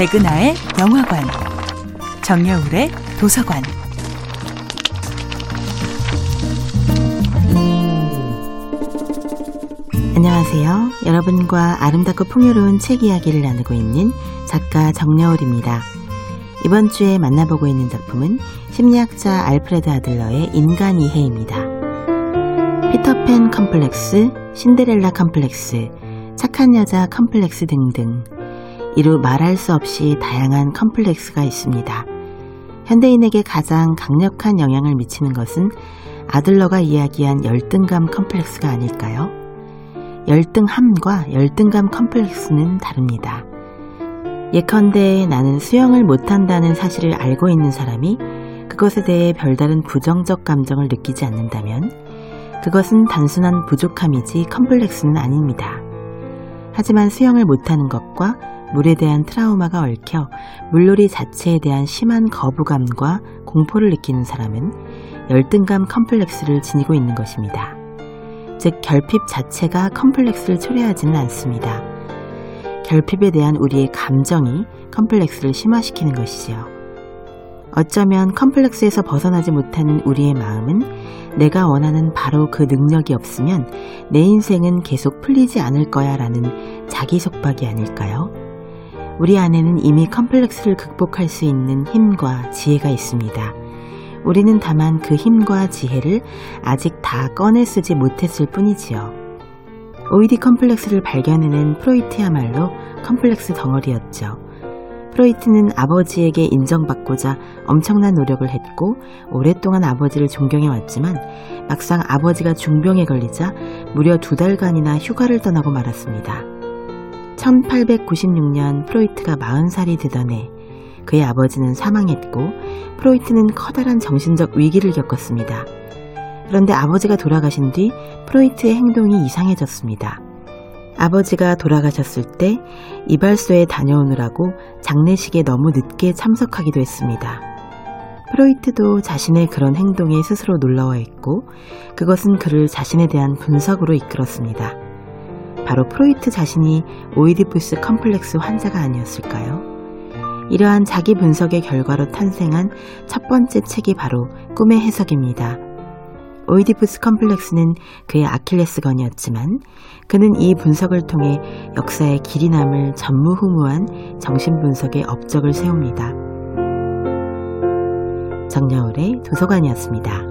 백은하의 영화관, 정여울의 도서관. 안녕하세요. 여러분과 아름답고 풍요로운 책 이야기를 나누고 있는 작가 정여울입니다. 이번 주에 만나보고 있는 작품은 심리학자 알프레드 아들러의 인간 이해입니다. 피터팬 컴플렉스, 신데렐라 컴플렉스, 착한 여자 컴플렉스 등등 이루 말할 수 없이 다양한 컴플렉스가 있습니다. 현대인에게 가장 강력한 영향을 미치는 것은 아들러가 이야기한 열등감 컴플렉스가 아닐까요? 열등함과 열등감 컴플렉스는 다릅니다. 예컨대 나는 수영을 못한다는 사실을 알고 있는 사람이 그것에 대해 별다른 부정적 감정을 느끼지 않는다면 그것은 단순한 부족함이지 컴플렉스는 아닙니다. 하지만 수영을 못하는 것과 물에 대한 트라우마가 얽혀 물놀이 자체에 대한 심한 거부감과 공포를 느끼는 사람은 열등감 컴플렉스를 지니고 있는 것입니다. 즉, 결핍 자체가 컴플렉스를 초래하지는 않습니다. 결핍에 대한 우리의 감정이 컴플렉스를 심화시키는 것이지요. 어쩌면 컴플렉스에서 벗어나지 못하는 우리의 마음은 내가 원하는 바로 그 능력이 없으면 내 인생은 계속 풀리지 않을 거야 라는 자기 속박이 아닐까요? 우리 안에는 이미 컴플렉스를 극복할 수 있는 힘과 지혜가 있습니다. 우리는 다만 그 힘과 지혜를 아직 다 꺼내 쓰지 못했을 뿐이지요. OED 컴플렉스를 발견해낸 프로이트야말로 컴플렉스 덩어리였죠. 프로이트는 아버지에게 인정받고자 엄청난 노력을 했고 오랫동안 아버지를 존경해왔지만 막상 아버지가 중병에 걸리자 무려 두 달간이나 휴가를 떠나고 말았습니다. 1896년 프로이트가 40살이 되던 해 그의 아버지는 사망했고 프로이트는 커다란 정신적 위기를 겪었습니다. 그런데 아버지가 돌아가신 뒤 프로이트의 행동이 이상해졌습니다. 아버지가 돌아가셨을 때 이발소에 다녀오느라고 장례식에 너무 늦게 참석하기도 했습니다. 프로이트도 자신의 그런 행동에 스스로 놀라워했고 그것은 그를 자신에 대한 분석으로 이끌었습니다. 바로 프로이트 자신이 오이디푸스 컴플렉스 환자가 아니었을까요? 이러한 자기 분석의 결과로 탄생한 첫 번째 책이 바로 꿈의 해석입니다. 오이디푸스 컴플렉스는 그의 아킬레스건이었지만 그는 이 분석을 통해 역사의 길이 남을 전무후무한 정신분석의 업적을 세웁니다. 정여울의 도서관이었습니다.